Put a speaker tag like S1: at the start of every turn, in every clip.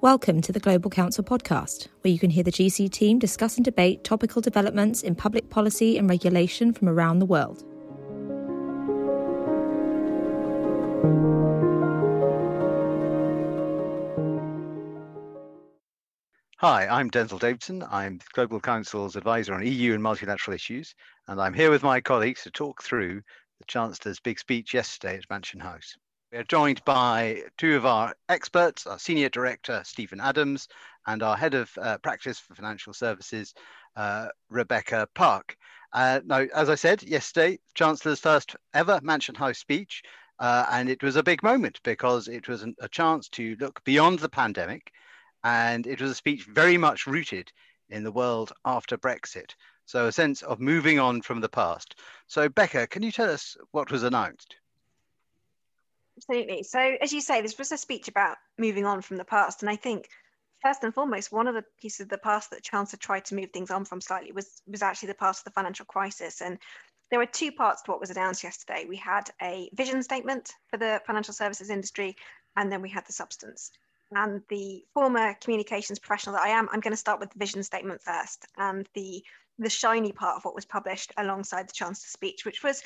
S1: Welcome to the Global Counsel podcast, where you can hear the GC team discuss and debate topical developments in public policy and regulation from around the world.
S2: Hi, I'm Denzil Davidson. I'm Global Counsel's advisor on EU and multilateral issues, and I'm here with my colleagues to talk through the Chancellor's big speech yesterday at Mansion House. We are joined by two of our experts, our Senior Director, Stephen Adams, and our Head of uh, Practice for Financial Services, uh, Rebecca Park. Uh, now, as I said yesterday, Chancellor's first ever Mansion House speech, uh, and it was a big moment because it was an, a chance to look beyond the pandemic, and it was a speech very much rooted in the world after Brexit. So, a sense of moving on from the past. So, Becca, can you tell us what was announced?
S3: Absolutely. So, as you say, this was a speech about moving on from the past. And I think, first and foremost, one of the pieces of the past that Chancellor tried to move things on from slightly was, was actually the past of the financial crisis. And there were two parts to what was announced yesterday. We had a vision statement for the financial services industry, and then we had the substance. And the former communications professional that I am, I'm going to start with the vision statement first and the the shiny part of what was published alongside the Chancellor's speech, which was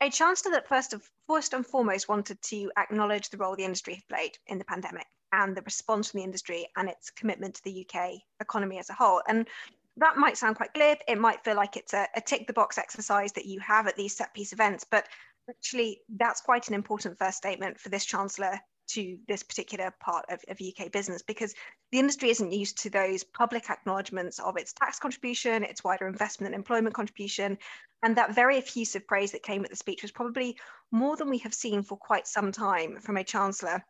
S3: a chancellor that first, of, first and foremost wanted to acknowledge the role the industry had played in the pandemic and the response from the industry and its commitment to the UK economy as a whole. And that might sound quite glib. It might feel like it's a, a tick the box exercise that you have at these set piece events, but actually that's quite an important first statement for this chancellor to this particular part of, of UK business because the industry isn't used to those public acknowledgements of its tax contribution, its wider investment and employment contribution. And that very effusive praise that came at the speech was probably more than we have seen for quite some time from a chancellor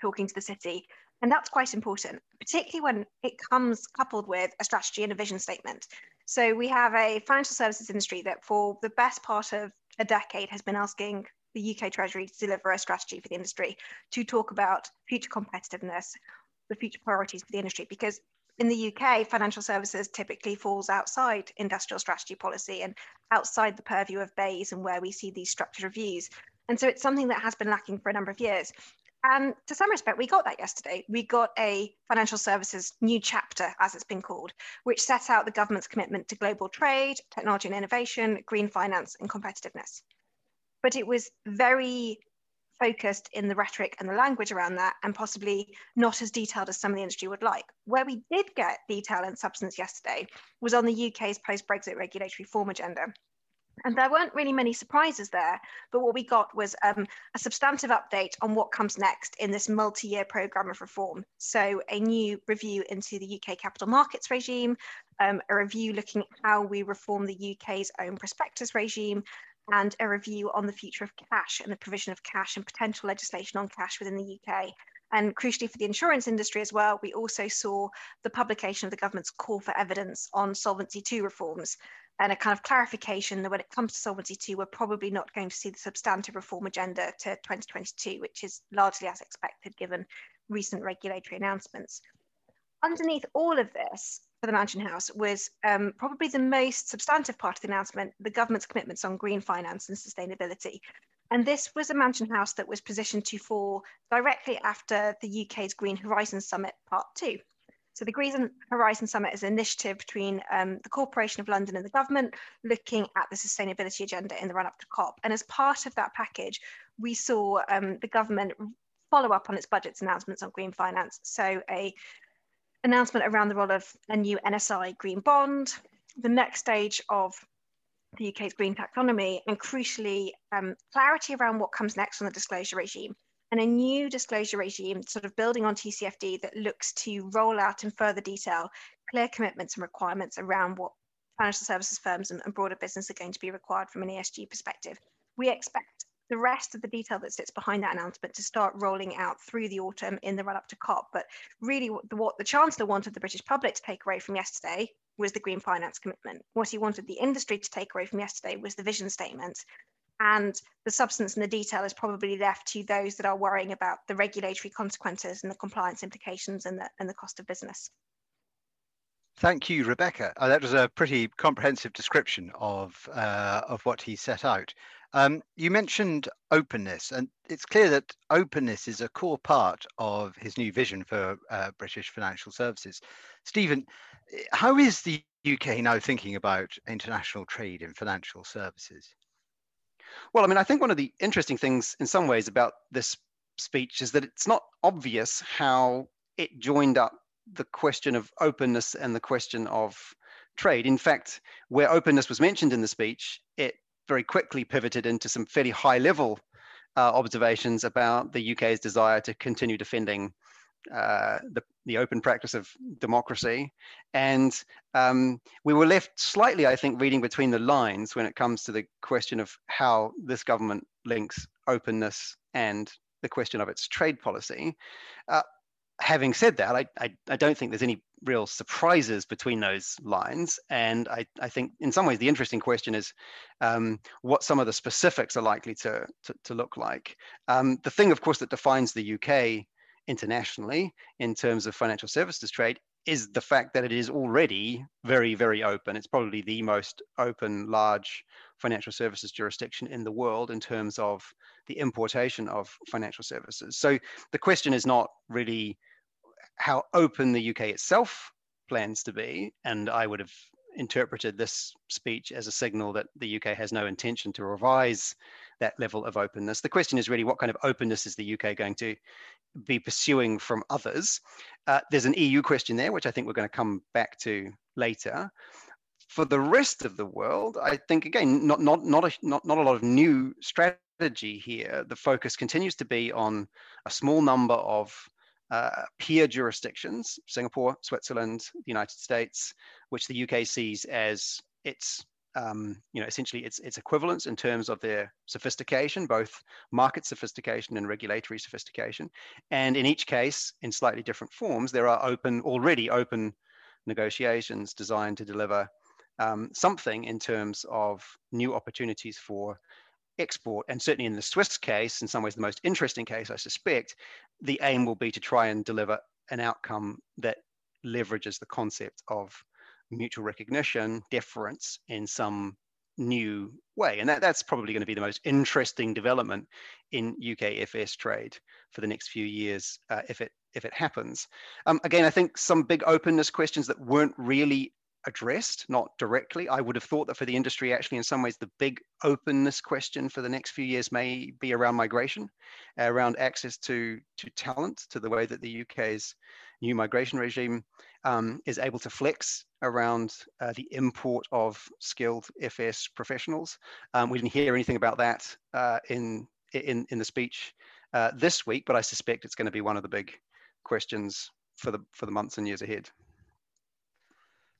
S3: talking to the city. And that's quite important, particularly when it comes coupled with a strategy and a vision statement. So we have a financial services industry that for the best part of a decade has been asking the UK Treasury to deliver a strategy for the industry to talk about future competitiveness, the future priorities for the industry. Because in the UK, financial services typically falls outside industrial strategy policy and outside the purview of BEIS and where we see these structured reviews. And so it's something that has been lacking for a number of years. And to some respect, we got that yesterday. We got a financial services new chapter, as it's been called, which sets out the government's commitment to global trade, technology and innovation, green finance, and competitiveness but it was very focused in the rhetoric and the language around that and possibly not as detailed as some of the industry would like. Where we did get detail and substance yesterday was on the UK's post-Brexit regulatory reform agenda. And there weren't really many surprises there, but what we got was um, a substantive update on what comes next in this multi year programme of reform. So, a new review into the UK capital markets regime, um, a review looking at how we reform the UK's own prospectus regime, and a review on the future of cash and the provision of cash and potential legislation on cash within the UK. And crucially for the insurance industry as well, we also saw the publication of the government's call for evidence on Solvency II reforms and a kind of clarification that when it comes to Solvency II, we're probably not going to see the substantive reform agenda to 2022, which is largely as expected given recent regulatory announcements. Underneath all of this, for the Mansion House was um, probably the most substantive part of the announcement the government's commitments on green finance and sustainability. And this was a Mansion House that was positioned to fall directly after the UK's Green Horizon Summit Part 2. So the Green Horizon Summit is an initiative between um, the Corporation of London and the government looking at the sustainability agenda in the run up to COP. And as part of that package, we saw um, the government follow up on its budget's announcements on green finance. So a announcement around the role of a new NSI green bond, the next stage of the UK's green taxonomy, and crucially, um, clarity around what comes next on the disclosure regime. And a new disclosure regime, sort of building on TCFD, that looks to roll out in further detail clear commitments and requirements around what financial services firms and, and broader business are going to be required from an ESG perspective. We expect the rest of the detail that sits behind that announcement to start rolling out through the autumn in the run up to COP. But really, what the, what the Chancellor wanted the British public to take away from yesterday was the green finance commitment. What he wanted the industry to take away from yesterday was the vision statement. And the substance and the detail is probably left to those that are worrying about the regulatory consequences and the compliance implications and the, and the cost of business.
S2: Thank you, Rebecca. Uh, that was a pretty comprehensive description of uh, of what he set out. Um, you mentioned openness, and it's clear that openness is a core part of his new vision for uh, British financial services. Stephen, how is the UK now thinking about international trade in financial services?
S4: Well, I mean, I think one of the interesting things in some ways about this speech is that it's not obvious how it joined up the question of openness and the question of trade. In fact, where openness was mentioned in the speech, it very quickly pivoted into some fairly high level uh, observations about the UK's desire to continue defending uh, the, the open practice of democracy. And um, we were left slightly, I think, reading between the lines when it comes to the question of how this government links openness and the question of its trade policy. Uh, having said that, I, I, I, don't think there's any real surprises between those lines. And I, I think in some ways the interesting question is um, what some of the specifics are likely to, to, to look like. Um, the thing, of course, that defines the UK internationally in terms of financial services trade is the fact that it is already very, very open. It's probably the most open, large financial services jurisdiction in the world in terms of the importation of financial services. So the question is not really how open the UK itself plans to be, and I would have interpreted this speech as a signal that the UK has no intention to revise that level of openness. The question is really what kind of openness is the UK going to be pursuing from others? Uh, there's an EU question there, which I think we're going to come back to later. For the rest of the world, I think again, not not not a, not not a lot of new strategy here. The focus continues to be on a small number of uh, peer jurisdictions, Singapore, Switzerland, the United States, which the UK sees as its um, you know, essentially its, its equivalents in terms of their sophistication, both market sophistication and regulatory sophistication. And in each case, in slightly different forms, there are open, already open negotiations designed to deliver um, something in terms of new opportunities for export. And certainly in the Swiss case, in some ways the most interesting case, I suspect, the aim will be to try and deliver an outcome that leverages the concept of mutual recognition, deference in some new way. And that, that's probably going to be the most interesting development in UK FS trade for the next few years uh, if it if it happens. Um, again, I think some big openness questions that weren't really addressed, not directly. I would have thought that for the industry, actually, in some ways, the big openness question for the next few years may be around migration, around access to, to talent, to the way that the UK's new migration regime um, is able to flex around uh, the import of skilled FS professionals. Um, we didn't hear anything about that uh, in, in, in the speech uh, this week, but I suspect it's going to be one of the big questions for the, for the months and years ahead.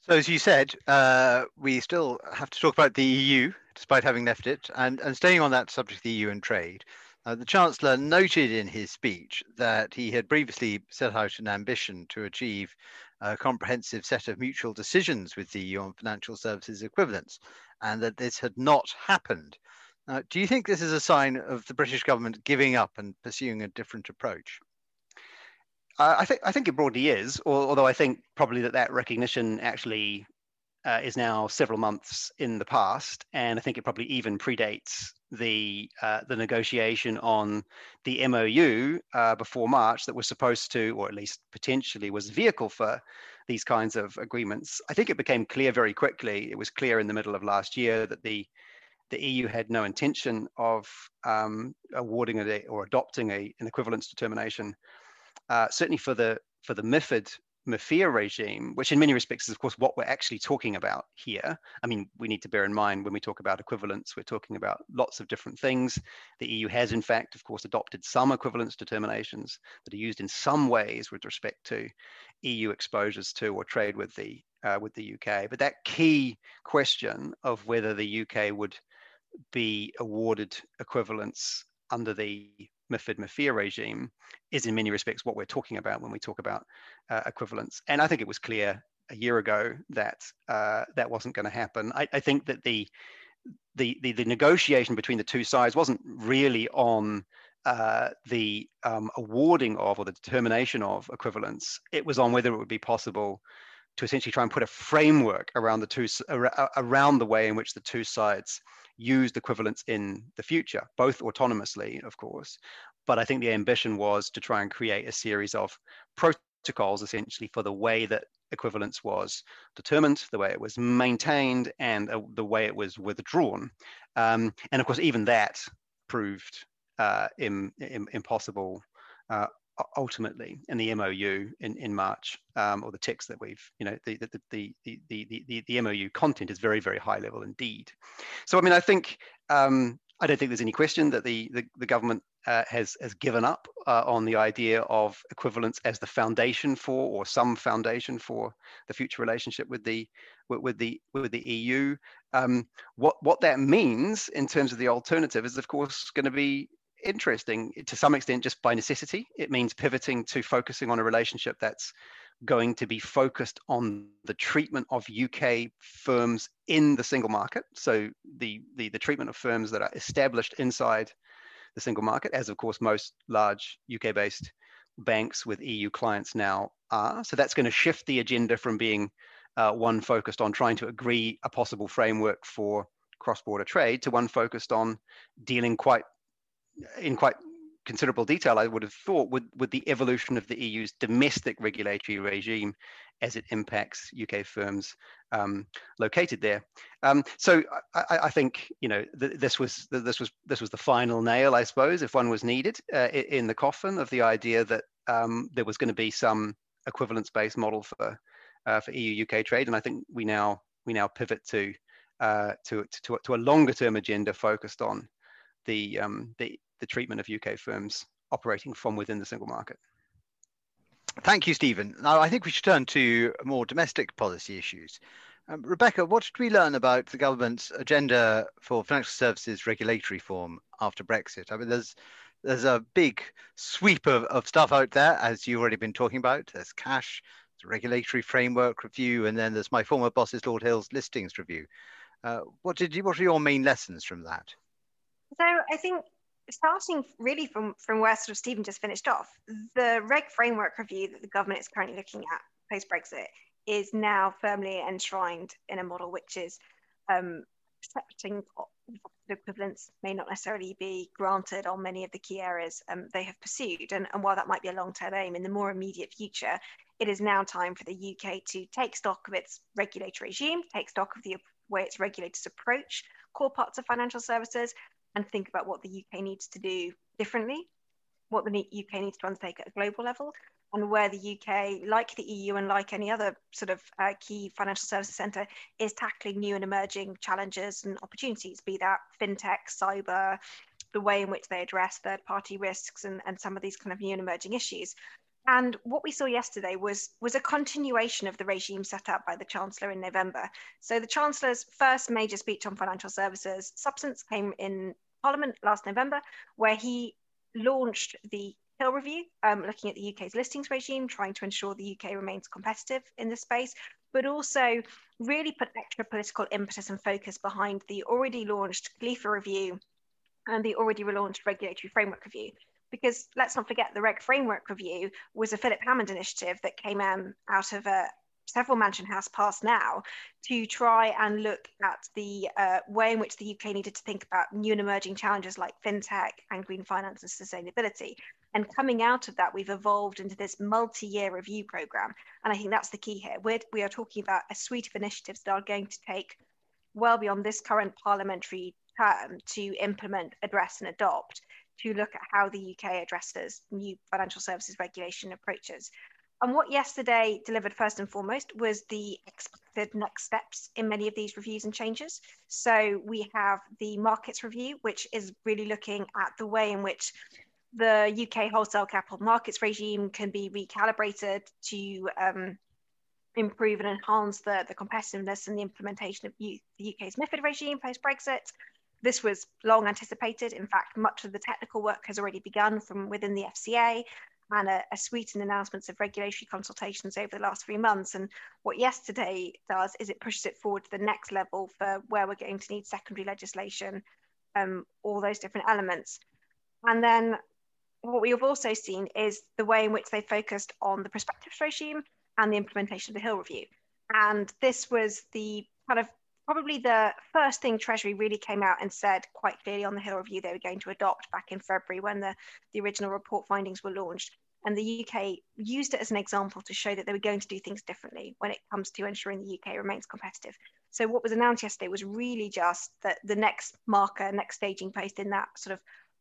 S2: So, as you said, uh, we still have to talk about the EU, despite having left it. And, and staying on that subject, the EU and trade, uh, the Chancellor noted in his speech that he had previously set out an ambition to achieve a comprehensive set of mutual decisions with the EU on financial services equivalence, and that this had not happened. Uh, do you think this is a sign of the British government giving up and pursuing a different approach?
S4: I think I think it broadly is, although I think probably that that recognition actually uh, is now several months in the past, and I think it probably even predates the uh, the negotiation on the MOU uh, before March that was supposed to, or at least potentially, was vehicle for these kinds of agreements. I think it became clear very quickly. It was clear in the middle of last year that the the EU had no intention of um, awarding a, or adopting a, an equivalence determination uh, certainly for the for the MIFID MIFIR regime, which in many respects is, of course, what we're actually talking about here. I mean, we need to bear in mind when we talk about equivalence, we're talking about lots of different things. The EU has, in fact, of course, adopted some equivalence determinations that are used in some ways with respect to EU exposures to or trade with the uh, with the UK. But that key question of whether the UK would be awarded equivalence under the MIFID MIFIR regime is in many respects what we're talking about when we talk about uh, equivalence. And I think it was clear a year ago that uh, that wasn't going to happen. I, I, think that the, the, the the negotiation between the two sides wasn't really on uh, the um, awarding of or the determination of equivalence. It was on whether it would be possible to essentially try and put a framework around the two around the way in which the two sides used equivalence in the future, both autonomously, of course. But I think the ambition was to try and create a series of protocols essentially for the way that equivalence was determined, the way it was maintained, and uh, the way it was withdrawn. Um, and of course, even that proved uh, Im, Im, impossible uh, ultimately in the MOU in, in March, um, or the text that we've, you know, the, the, the, the, the, the, the MOU content is very, very high level indeed. So, I mean, I think, um, I don't think there's any question that the, the, the government uh, has, has given up uh, on the idea of equivalence as the foundation for, or some foundation for the future relationship with the, with, with the, with the EU. Um, what, what that means in terms of the alternative is, of course, going to be interesting to some extent just by necessity. It means pivoting to focusing on a relationship that's going to be focused on the treatment of UK firms in the single market. So the, the, the treatment of firms that are established inside the single market, as of course most large UK based banks with EU clients now are. So that's going to shift the agenda from being uh, one focused on trying to agree a possible framework for cross-border trade to one focused on dealing quite in quite considerable detail, I would have thought, with, with the evolution of the EU's domestic regulatory regime as it impacts UK firms um, located there. Um, so I, I, think you know th- this was this was this was the final nail, I suppose, if one was needed uh, in the coffin of the idea that um, there was going to be some equivalence-based model for uh, for EU UK trade, and I think we now we now pivot to uh, to, to to a longer-term agenda focused on the um, the the treatment of UK firms operating from within the single market.
S2: Thank you, Stephen. Now, I think we should turn to more domestic policy issues. Um, Rebecca, what did we learn about the government's agenda for financial services regulatory reform after Brexit? I mean, there's there's a big sweep of, of stuff out there, as you've already been talking about. There's cash, there's regulatory framework review, and then there's my former boss's Lord Hill's listings review. Uh, what did you, what are your main lessons from that?
S3: So I think starting really from from where sort of Stephen just finished off, the reg framework review that the government is currently looking at post Brexit is now firmly enshrined in a model which is um, accepting equivalence may not necessarily be granted on many of the key areas um, they have pursued. And, and while that might be a long term aim, in the more immediate future, it is now time for the UK to take stock of its regulatory regime, take stock of the way its regulators approach core parts of financial services, and think about what the UK needs to do differently, what the UK needs to undertake at a global level, and where the UK, like the EU and like any other sort of uh, key financial services centre, is tackling new and emerging challenges and opportunities, be that fintech, cyber, the way in which they address third party risks and, and some of these kind of new and emerging issues. And what we saw yesterday was, was a continuation of the regime set up by the Chancellor in November. So the Chancellor's first major speech on financial services substance came in Parliament last November, where he launched the Hill Review, um, looking at the UK's listings regime, trying to ensure the UK remains competitive in this space, but also really put extra political impetus and focus behind the already launched Kalifa Review and the already relaunched Regulatory Framework Review. Because let's not forget, the Reg Framework Review was a Philip Hammond initiative that came um, out of a, several Mansion House passed now to try and look at the uh, way in which the UK needed to think about new and emerging challenges like fintech and green finance and sustainability. And coming out of that, we've evolved into this multi year review program. And I think that's the key here. We're, we are talking about a suite of initiatives that are going to take well beyond this current parliamentary term to implement, address, and adopt to look at how the UK addresses new financial services regulation approaches. And what yesterday delivered first and foremost was the expected next steps in many of these reviews and changes. So we have the markets review, which is really looking at the way in which the UK wholesale capital markets regime can be recalibrated to um, improve and enhance the, the competitiveness and the implementation of U- the UK's MIFID regime post Brexit. This was long anticipated. In fact, much of the technical work has already begun from within the FCA, and a, suite of announcements of regulatory consultations over the last three months. And what yesterday does is it pushes it forward to the next level for where we're going to need secondary legislation, um, all those different elements. And then what we have also seen is the way in which they focused on the prospectus regime and the implementation of the Hill Review. And this was the kind of probably the first thing Treasury really came out and said quite clearly on the Hill Review they were going to adopt back in February when the, the original report findings were launched. And the UK used it as an example to show that they were going to do things differently when it comes to ensuring the UK remains competitive. So, what was announced yesterday was really just that the next marker, next staging post in that sort of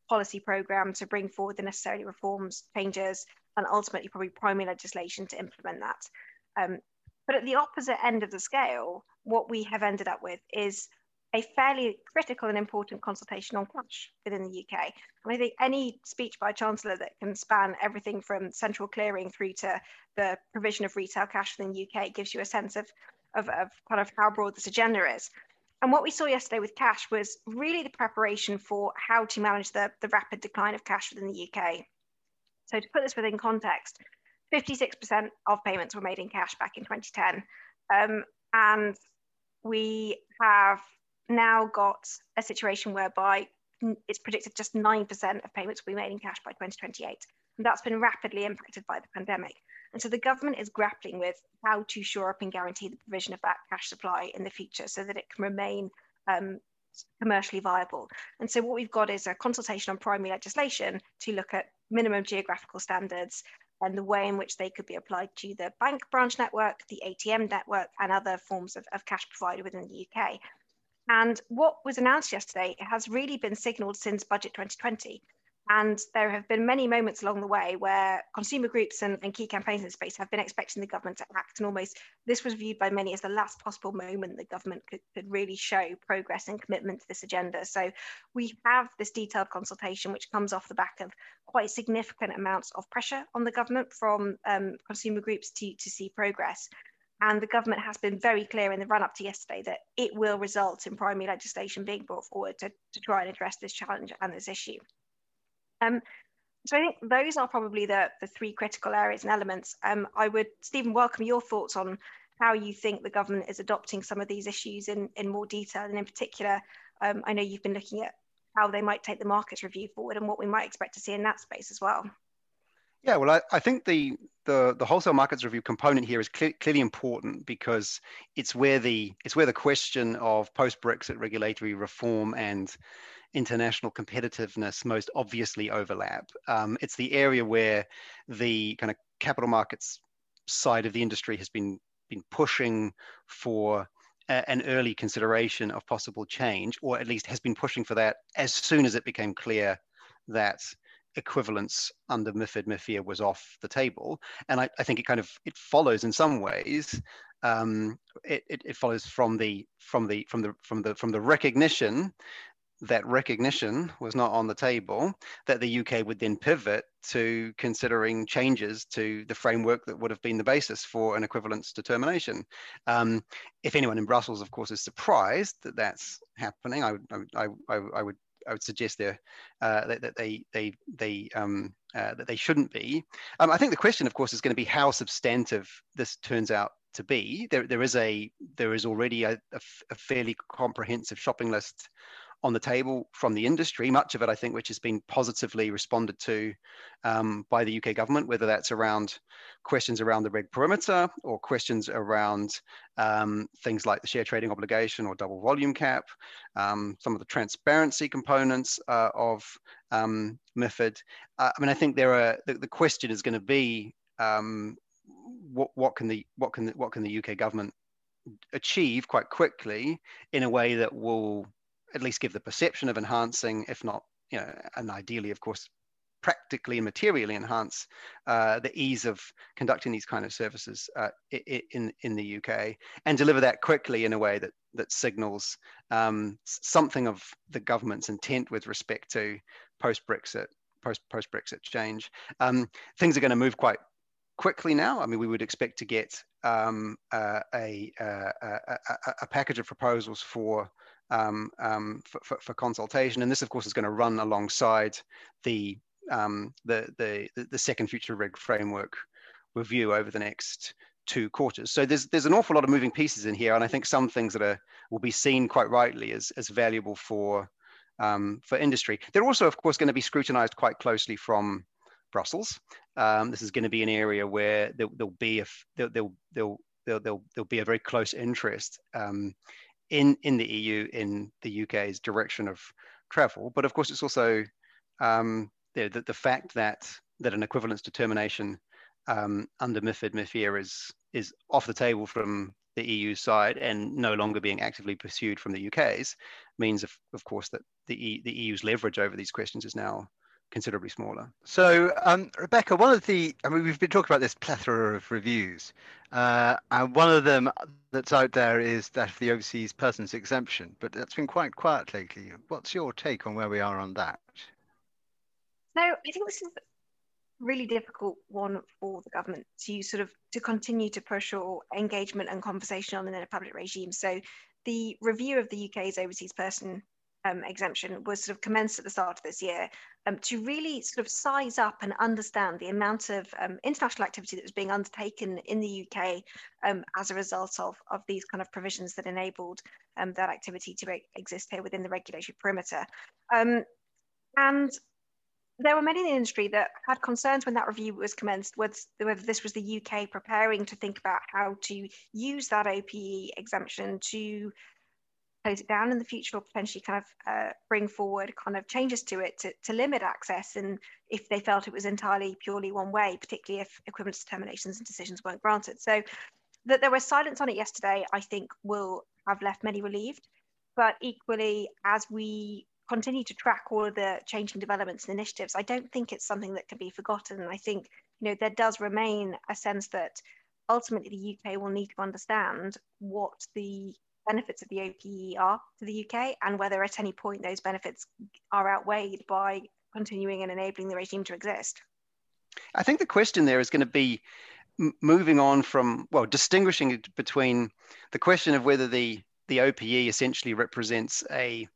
S3: policy program to bring forward the necessary reforms, changes, and ultimately probably primary legislation to implement that. Um, but at the opposite end of the scale, what we have ended up with is a fairly critical and important consultation on cash within the UK. And I think any speech by a chancellor that can span everything from central clearing through to the provision of retail cash within the UK gives you a sense of, of, of kind of how broad this agenda is. And what we saw yesterday with cash was really the preparation for how to manage the, the rapid decline of cash within the UK. So to put this within context, 56% of payments were made in cash back in 2010. Um, and we have now got a situation whereby it's predicted just 9% of payments will be made in cash by 2028. And that's been rapidly impacted by the pandemic. And so the government is grappling with how to shore up and guarantee the provision of that cash supply in the future so that it can remain um, commercially viable. And so what we've got is a consultation on primary legislation to look at minimum geographical standards and the way in which they could be applied to the bank branch network, the ATM network, and other forms of, of cash provided within the UK. And what was announced yesterday has really been signalled since Budget 2020. And there have been many moments along the way where consumer groups and, and, key campaigns in the space have been expecting the government to act. And almost this was viewed by many as the last possible moment the government could, could really show progress and commitment to this agenda. So we have this detailed consultation, which comes off the back of quite significant amounts of pressure on the government from um, consumer groups to, to see progress. And the government has been very clear in the run up to yesterday that it will result in primary legislation being brought forward to, to try and address this challenge and this issue. Um, so I think those are probably the, the three critical areas and elements. Um, I would, Stephen, welcome your thoughts on how you think the government is adopting some of these issues in, in more detail. And in particular, um, I know you've been looking at how they might take the markets review forward and what we might expect to see in that space as well.
S4: Yeah, well, I, I think the, the the wholesale markets review component here is clear, clearly important because it's where the it's where the question of post Brexit regulatory reform and international competitiveness most obviously overlap. Um, it's the area where the kind of capital markets side of the industry has been been pushing for a, an early consideration of possible change, or at least has been pushing for that as soon as it became clear that equivalence under MIFID MIFIR was off the table. And I, I think it kind of it follows in some ways. Um, it, it, it follows from the from the from the from the from the recognition that recognition was not on the table, that the UK would then pivot to considering changes to the framework that would have been the basis for an equivalence determination. Um, if anyone in Brussels, of course, is surprised that that's happening, I, I, I, I would I would suggest there uh, that, that, they they they um, uh, that they shouldn't be. Um, I think the question, of course, is going to be how substantive this turns out to be. There there is a there is already a, a fairly comprehensive shopping list on the table from the industry, much of it, I think, which has been positively responded to um, by the UK government, whether that's around questions around the reg perimeter or questions around um, things like the share trading obligation or double volume cap, um, some of the transparency components uh, of um, MIFID. Uh, I mean, I think there are, the, the question is going to be um, what, what can the what can the, what can the UK government achieve quite quickly in a way that will at least give the perception of enhancing, if not, you know, and ideally, of course, practically and materially enhance uh, the ease of conducting these kind of services uh, in in the UK and deliver that quickly in a way that that signals um, something of the government's intent with respect to post Brexit post post Brexit change. Um, things are going to move quite quickly now. I mean, we would expect to get um, uh, a, a, a, a, package of proposals for um, um, for, for, for, consultation. And this, of course, is going to run alongside the, um, the, the, the second future reg framework review over the next two quarters. So there's there's an awful lot of moving pieces in here, and I think some things that are will be seen quite rightly as as valuable for um, for industry. They're also, of course, going to be scrutinized quite closely from Brussels. Um, this is going to be an area where there, will be a, there, will there'll there'll, there'll, there'll be a very close interest um, in, in the EU, in the UK's direction of travel. But of course, it's also um, the, the, the, fact that, that an equivalence determination um, under MIFID, MIFIR is, is off the table from the EU side and no longer being actively pursued from the UK's means, of, of course, that the, e, the EU's leverage over these questions is now considerably smaller.
S2: So, um, Rebecca, one of the, I mean, we've been talking about this plethora of reviews, uh, and one of them that's out there is that of the overseas persons exemption, but that's been quite quiet lately. What's your take on where we are on that?
S3: No, I think this is a really difficult one for the government to sort of to continue to push or engagement and conversation on in a public regime. So the review of the UK's overseas person um, exemption was sort of commenced at the start of this year um, to really sort of size up and understand the amount of um, international activity that was being undertaken in the UK um, as a result of, of these kind of provisions that enabled um, that activity to exist here within the regulatory perimeter. Um, and there were many in the industry that had concerns when that review was commenced whether this was the UK preparing to think about how to use that OPE exemption to close it down in the future or potentially kind of uh, bring forward kind of changes to it to, to limit access and if they felt it was entirely purely one way, particularly if equivalence determinations and decisions weren't granted. So that there was silence on it yesterday, I think will have left many relieved. But equally, as we continue to track all of the changing developments and initiatives, I don't think it's something that can be forgotten. I think you know there does remain a sense that ultimately the UK will need to understand what the benefits of the OPE are to the UK and whether at any point those benefits are outweighed by continuing and enabling the regime to exist.
S4: I think the question there is going to be moving on from, well, distinguishing between the question of whether the, the OPE essentially represents a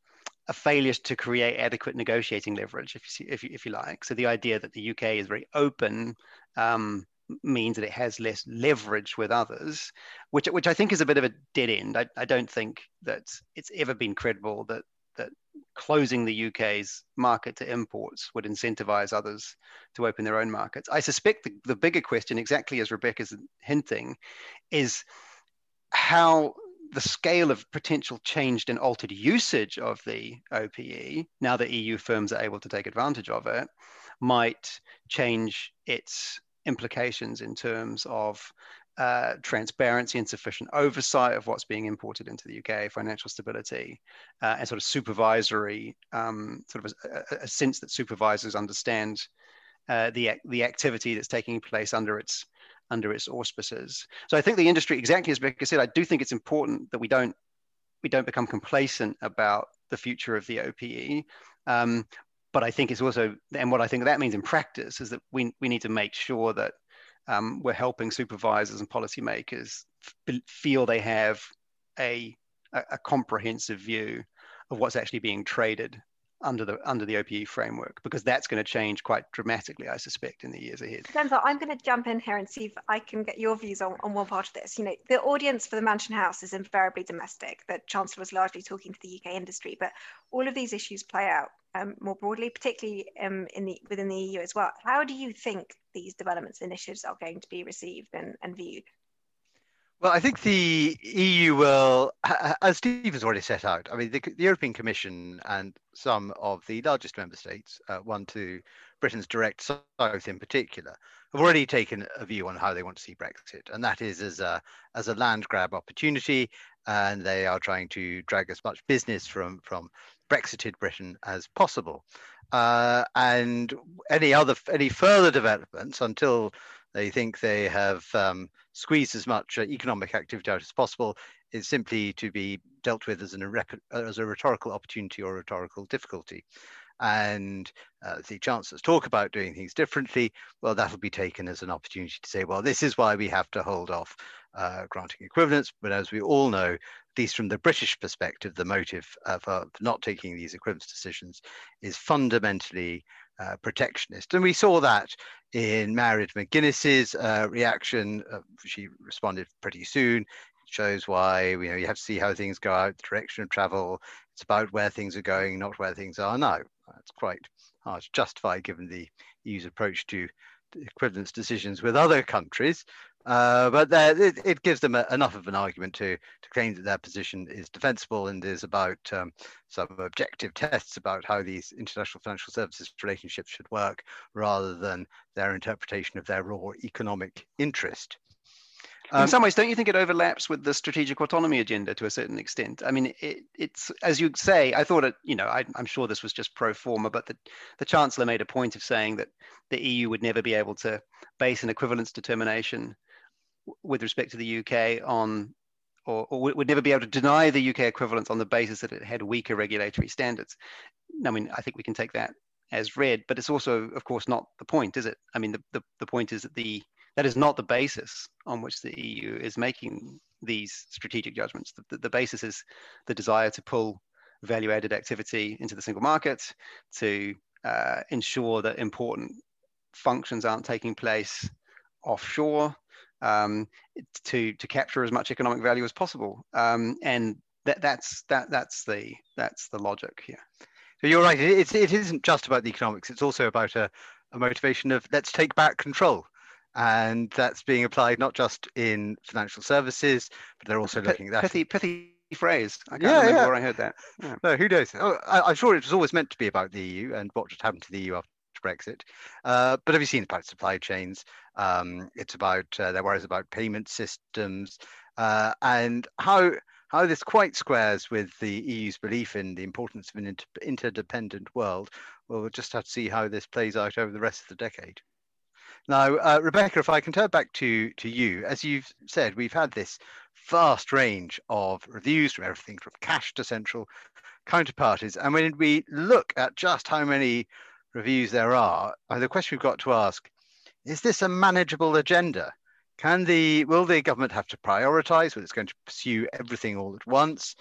S4: a failure to create adequate negotiating leverage, if you, if you, if you like. So the idea that the UK is very open um, means that it has less leverage with others, which which I think is a bit of a dead end. I, I don't think that it's ever been credible that that closing the UK's market to imports would incentivize others to open their own markets. I suspect the, the bigger question, exactly as Rebecca's hinting, is how the scale of potential changed and altered usage of the OPE, now that EU firms are able to take advantage of it, might change its implications in terms of uh, transparency and sufficient oversight of what's being imported into the UK, financial stability, uh, and sort of supervisory, um, sort of a, a, sense that supervisors understand uh, the the activity that's taking place under its under its auspices. So I think the industry, exactly as Becca said, I do think it's important that we don't we don't become complacent about the future of the OPE. Um, but I think it's also, and what I think that means in practice is that we, we need to make sure that um, we're helping supervisors and policymakers f- feel they have a, a, comprehensive view of what's actually being traded under the under the OPE framework because that's going to change quite dramatically, I suspect, in the years ahead.
S3: Denzil, I'm going to jump in here and see if I can get your views on, on one part of this. You know, the audience for the Mansion House is invariably domestic. The Chancellor was largely talking to the UK industry, but all of these issues play out um, more broadly, particularly um, in the within the EU as well. How do you think these developments initiatives are going to be received and, and viewed?
S2: Well, I think the EU will, as Steve has already set out, I mean, the, the European Commission and some of the largest member states, uh, one to Britain's direct south in particular, have already taken a view on how they want to see Brexit, and that is as a as a land grab opportunity, and they are trying to drag as much business from from Brexited Britain as possible. Uh, and any other any further developments until they think they have um, squeezed as much uh, economic activity out as possible is simply to be dealt with as, an, as a rhetorical opportunity or rhetorical difficulty. And uh, the chancellors talk about doing things differently. Well, that'll be taken as an opportunity to say, well, this is why we have to hold off uh, granting equivalence. But as we all know, at least from the British perspective, the motive for not taking these equivalence decisions is fundamentally uh, protectionist. And we saw that in Mairead McGuinness's uh, reaction. Uh, she responded pretty soon. Shows why you know you have to see how things go out, the direction of travel. It's about where things are going, not where things are now. That's quite hard to justify given the EU's approach to equivalence decisions with other countries. Uh, but it, it, gives them a, enough of an argument to, to claim that their position is defensible and is about um, some objective tests about how these international financial services relationships should work rather than their interpretation of their raw economic interest.
S4: Um, in some ways, don't you think it overlaps with the strategic autonomy agenda to a certain extent? I mean, it, it's as you say. I thought it. You know, I, am sure this was just pro forma, but the, the chancellor made a point of saying that the EU would never be able to base an equivalence determination with respect to the UK on, or, or would never be able to deny the UK equivalence on the basis that it had weaker regulatory standards. I mean, I think we can take that as read, but it's also, of course, not the point, is it? I mean, the, the, the point is that the that is not the basis on which the EU is making these strategic judgments. The, the, basis is the desire to pull value added activity into the single market, to uh, ensure that important functions aren't taking place offshore, um, to to capture as much economic value as possible. Um, and that that's that that's the that's the logic here.
S2: So you're right. It's it isn't just about the economics. It's also about a, a motivation of let's take back control and that's being applied not just in financial services, but they're also looking at that.
S4: Pithy, pithy phrase. I can't yeah, remember yeah. where I heard that.
S2: Yeah. No, who knows? Oh, I, am sure it was always meant to be about the EU and what had happened to the EU after Brexit. Uh, but have you seen about supply chains? Um, it's about uh, their worries about payment systems uh, and how how this quite squares with the EU's belief in the importance of an inter- interdependent world. Well, we'll just have to see how this plays out over the rest of the decade. Now, uh, Rebecca, if I can turn back to, to you, as you've said, we've had this vast range of reviews from everything from cash to central counterparties. And when we look at just how many reviews there are, uh, the question we've got to ask is this a manageable agenda? Can the will the government have to prioritize when it's going to pursue everything all at once?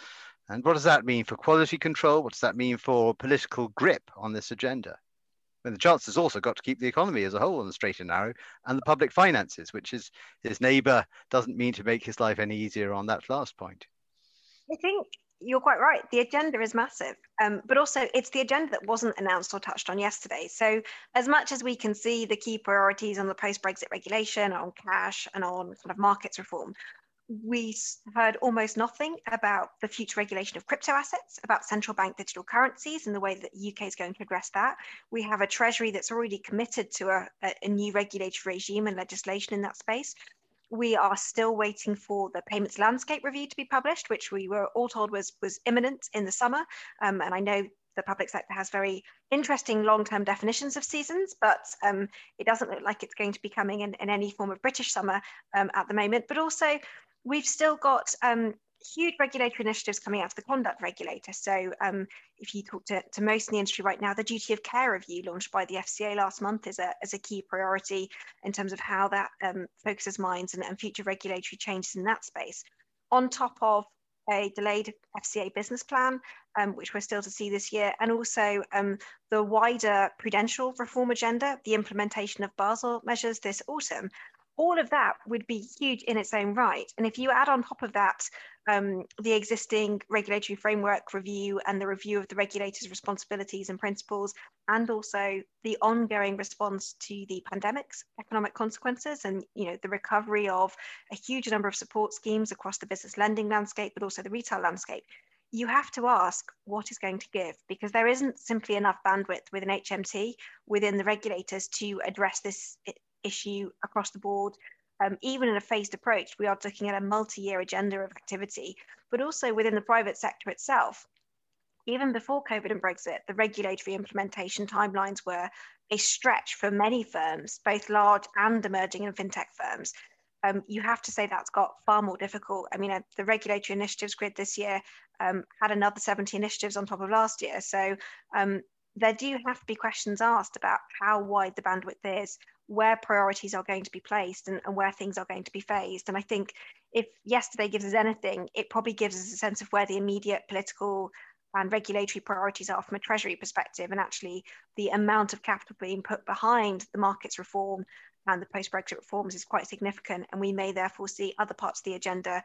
S2: And what does that mean for quality control? What does that mean for political grip on this agenda? And the Chancellor's also got to keep the economy as a whole on the straight and narrow and the public finances, which is his neighbour doesn't mean to make his life any easier on that last point.
S3: I think you're quite right. The agenda is massive, um, but also it's the agenda that wasn't announced or touched on yesterday. So, as much as we can see the key priorities on the post Brexit regulation, on cash, and on kind of markets reform, we heard almost nothing about the future regulation of crypto assets, about central bank digital currencies and the way that the UK is going to address that. We have a Treasury that's already committed to a, a new regulatory regime and legislation in that space. We are still waiting for the payments landscape review to be published, which we were all told was, was imminent in the summer. Um, and I know the public sector has very interesting long-term definitions of seasons, but um, it doesn't look like it's going to be coming in, in any form of British summer um, at the moment. But also, we've still got um, huge regulatory initiatives coming out of the conduct regulator. So um, if you talk to, to most in the industry right now, the duty of care review launched by the FCA last month is a, is a key priority in terms of how that um, focuses minds and, and future regulatory changes in that space. On top of a delayed FCA business plan, um, which we're still to see this year, and also um, the wider prudential reform agenda, the implementation of Basel measures this autumn, all of that would be huge in its own right. And if you add on top of that um, the existing regulatory framework review and the review of the regulator's responsibilities and principles, and also the ongoing response to the pandemic's economic consequences and you know the recovery of a huge number of support schemes across the business lending landscape, but also the retail landscape, you have to ask what is going to give because there isn't simply enough bandwidth within HMT within the regulators to address this issue across the board. Um, even in a phased approach, we are looking at a multi-year agenda of activity, but also within the private sector itself. Even before COVID and Brexit, the regulatory implementation timelines were a stretch for many firms, both large and emerging and fintech firms. Um, you have to say that's got far more difficult. I mean, uh, the regulatory initiatives grid this year um, had another 70 initiatives on top of last year. So um, there do have to be questions asked about how wide the bandwidth is, where priorities are going to be placed, and, and where things are going to be phased. And I think if yesterday gives us anything, it probably gives us a sense of where the immediate political and regulatory priorities are from a treasury perspective and actually the amount of capital being put behind the markets reform and the post-brexit reforms is quite significant and we may therefore see other parts of the agenda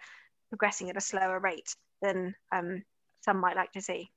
S3: progressing at a slower rate than um, some might like to see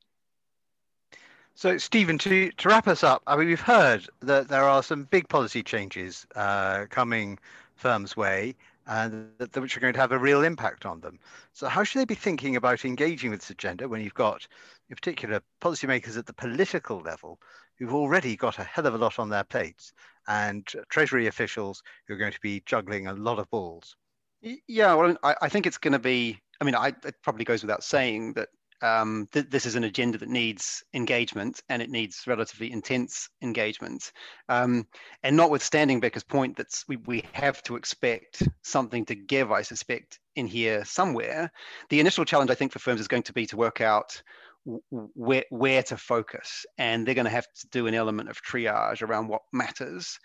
S2: so, Stephen, to, to wrap us up, I mean, we've heard that there are some big policy changes uh, coming firms' way. and that, which are going to have a real impact on them. So, how should they be thinking about engaging with this agenda when you've got, in particular, policymakers at the political level who've already got a hell of a lot on their plates and Treasury officials who are going to be juggling a lot of balls?
S4: Yeah, well, I, I think it's going to be. I mean, I, it probably goes without saying that um, th- this is an agenda that needs engagement and it needs relatively intense engagement. Um, and notwithstanding Becca's point that we, we have to expect something to give, I suspect, in here somewhere, the initial challenge I think for firms is going to be to work out where, where to focus. And they're going to have to do an element of triage around what matters.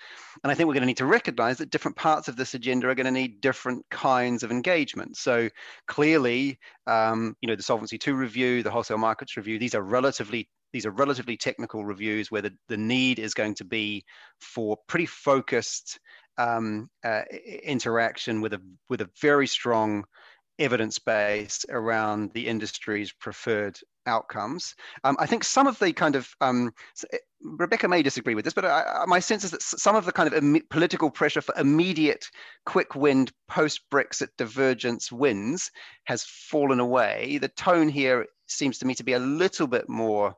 S4: And I think we're going to need to recognize that different parts of this agenda are going to need different kinds of engagement. So clearly, um, you know, the Solvency II review, the wholesale markets review, these are relatively these are relatively technical reviews where the, the need is going to be for pretty focused um, uh, interaction with a with a very strong evidence base around the industry's preferred outcomes. Um, I think some of the kind of um, eh, Rebecca may disagree with this, but I, my sense is that some of the kind of Im- political pressure for immediate, quick wind post Brexit divergence wins has fallen away. The tone here seems to me to be a little bit more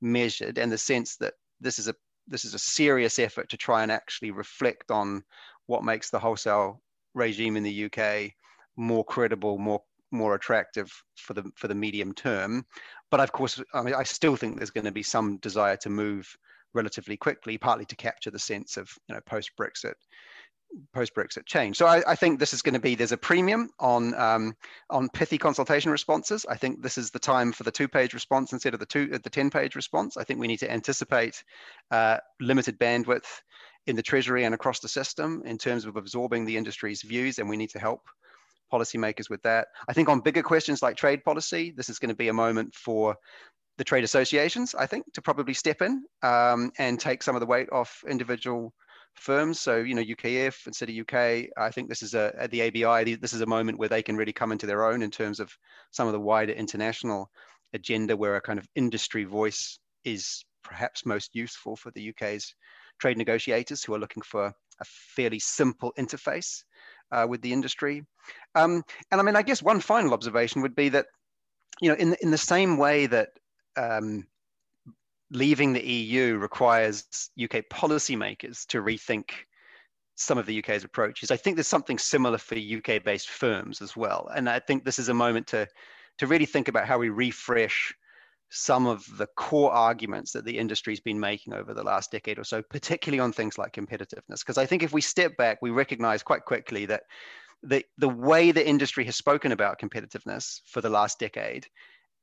S4: measured, and the sense that this is a this is a serious effort to try and actually reflect on what makes the wholesale regime in the UK more credible, more more attractive for the for the medium term. But of course, I mean, I still think there's going to be some desire to move relatively quickly, partly to capture the sense of you know post Brexit post Brexit change. So I, I, think this is going to be there's a premium on um, on pithy consultation responses. I think this is the time for the two page response instead of the two the ten page response. I think we need to anticipate uh, limited bandwidth in the Treasury and across the system in terms of absorbing the industry's views, and we need to help policymakers with that. I think on bigger questions like trade policy, this is going to be a moment for the trade associations, I think, to probably step in um, and take some of the weight off individual firms. So, you know, UKF and City UK, I think this is a, at the ABI, this is a moment where they can really come into their own in terms of some of the wider international agenda where a kind of industry voice is perhaps most useful for the UK's trade negotiators who are looking for a fairly simple interface uh, with the industry. Um, and I mean, I guess one final observation would be that, you know, in in the same way that um, leaving the EU requires UK policymakers to rethink some of the UK's approaches. I think there's something similar for UK-based firms as well, and I think this is a moment to to really think about how we refresh some of the core arguments that the industry's been making over the last decade or so, particularly on things like competitiveness. Because I think if we step back, we recognize quite quickly that the, the way the industry has spoken about competitiveness for the last decade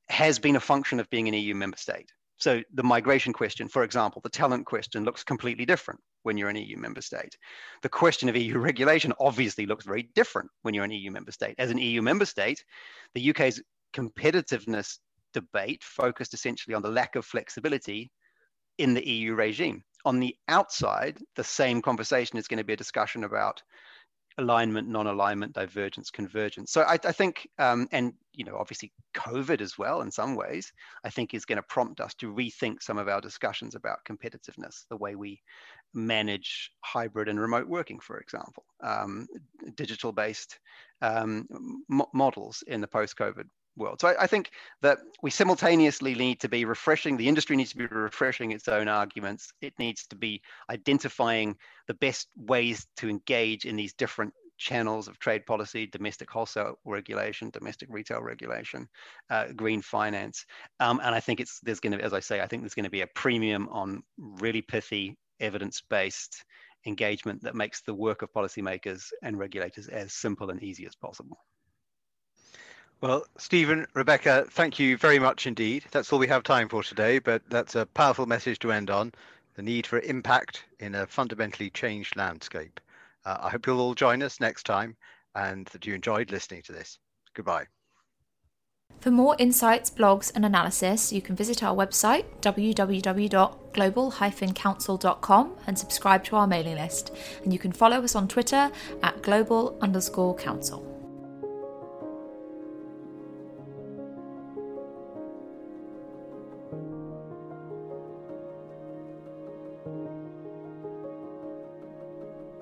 S4: has been a function of being an EU member state. So the migration question, for example, the talent question looks completely different when you're an EU member state. The question of EU regulation obviously looks very different when you're an EU member state. As an EU member state, the UK's competitiveness debate focused essentially on the lack of flexibility in the EU regime. On the outside, the same conversation is going to be a discussion about alignment, non-alignment, divergence, convergence. So I, I think, um, and you know, obviously COVID as well, in some ways, I think is going to prompt us to rethink some of our discussions about competitiveness, the way we manage hybrid and remote working, for example, um, digital-based um, models in the post-COVID world. So I, I, think that we simultaneously need to be refreshing, the industry needs to be refreshing its own arguments. It needs to be identifying the best ways to engage in these different channels of trade policy, domestic wholesale regulation, domestic retail regulation, uh, green finance. Um, and I think it's there's going to, as I say, I think there's going to be a premium on really pithy, evidence-based engagement that makes the work of policymakers and regulators as simple and easy as possible.
S2: Well, Stephen, Rebecca, thank you very much indeed. That's all we have time for today, but that's a powerful message to end on the need for impact in a fundamentally changed landscape. Uh, I hope you'll all join us next time and that you enjoyed listening to this. Goodbye.
S1: For more insights, blogs, and analysis, you can visit our website www.global-counsel.com and subscribe to our mailing list. And you can follow us on Twitter at global underscore counsel.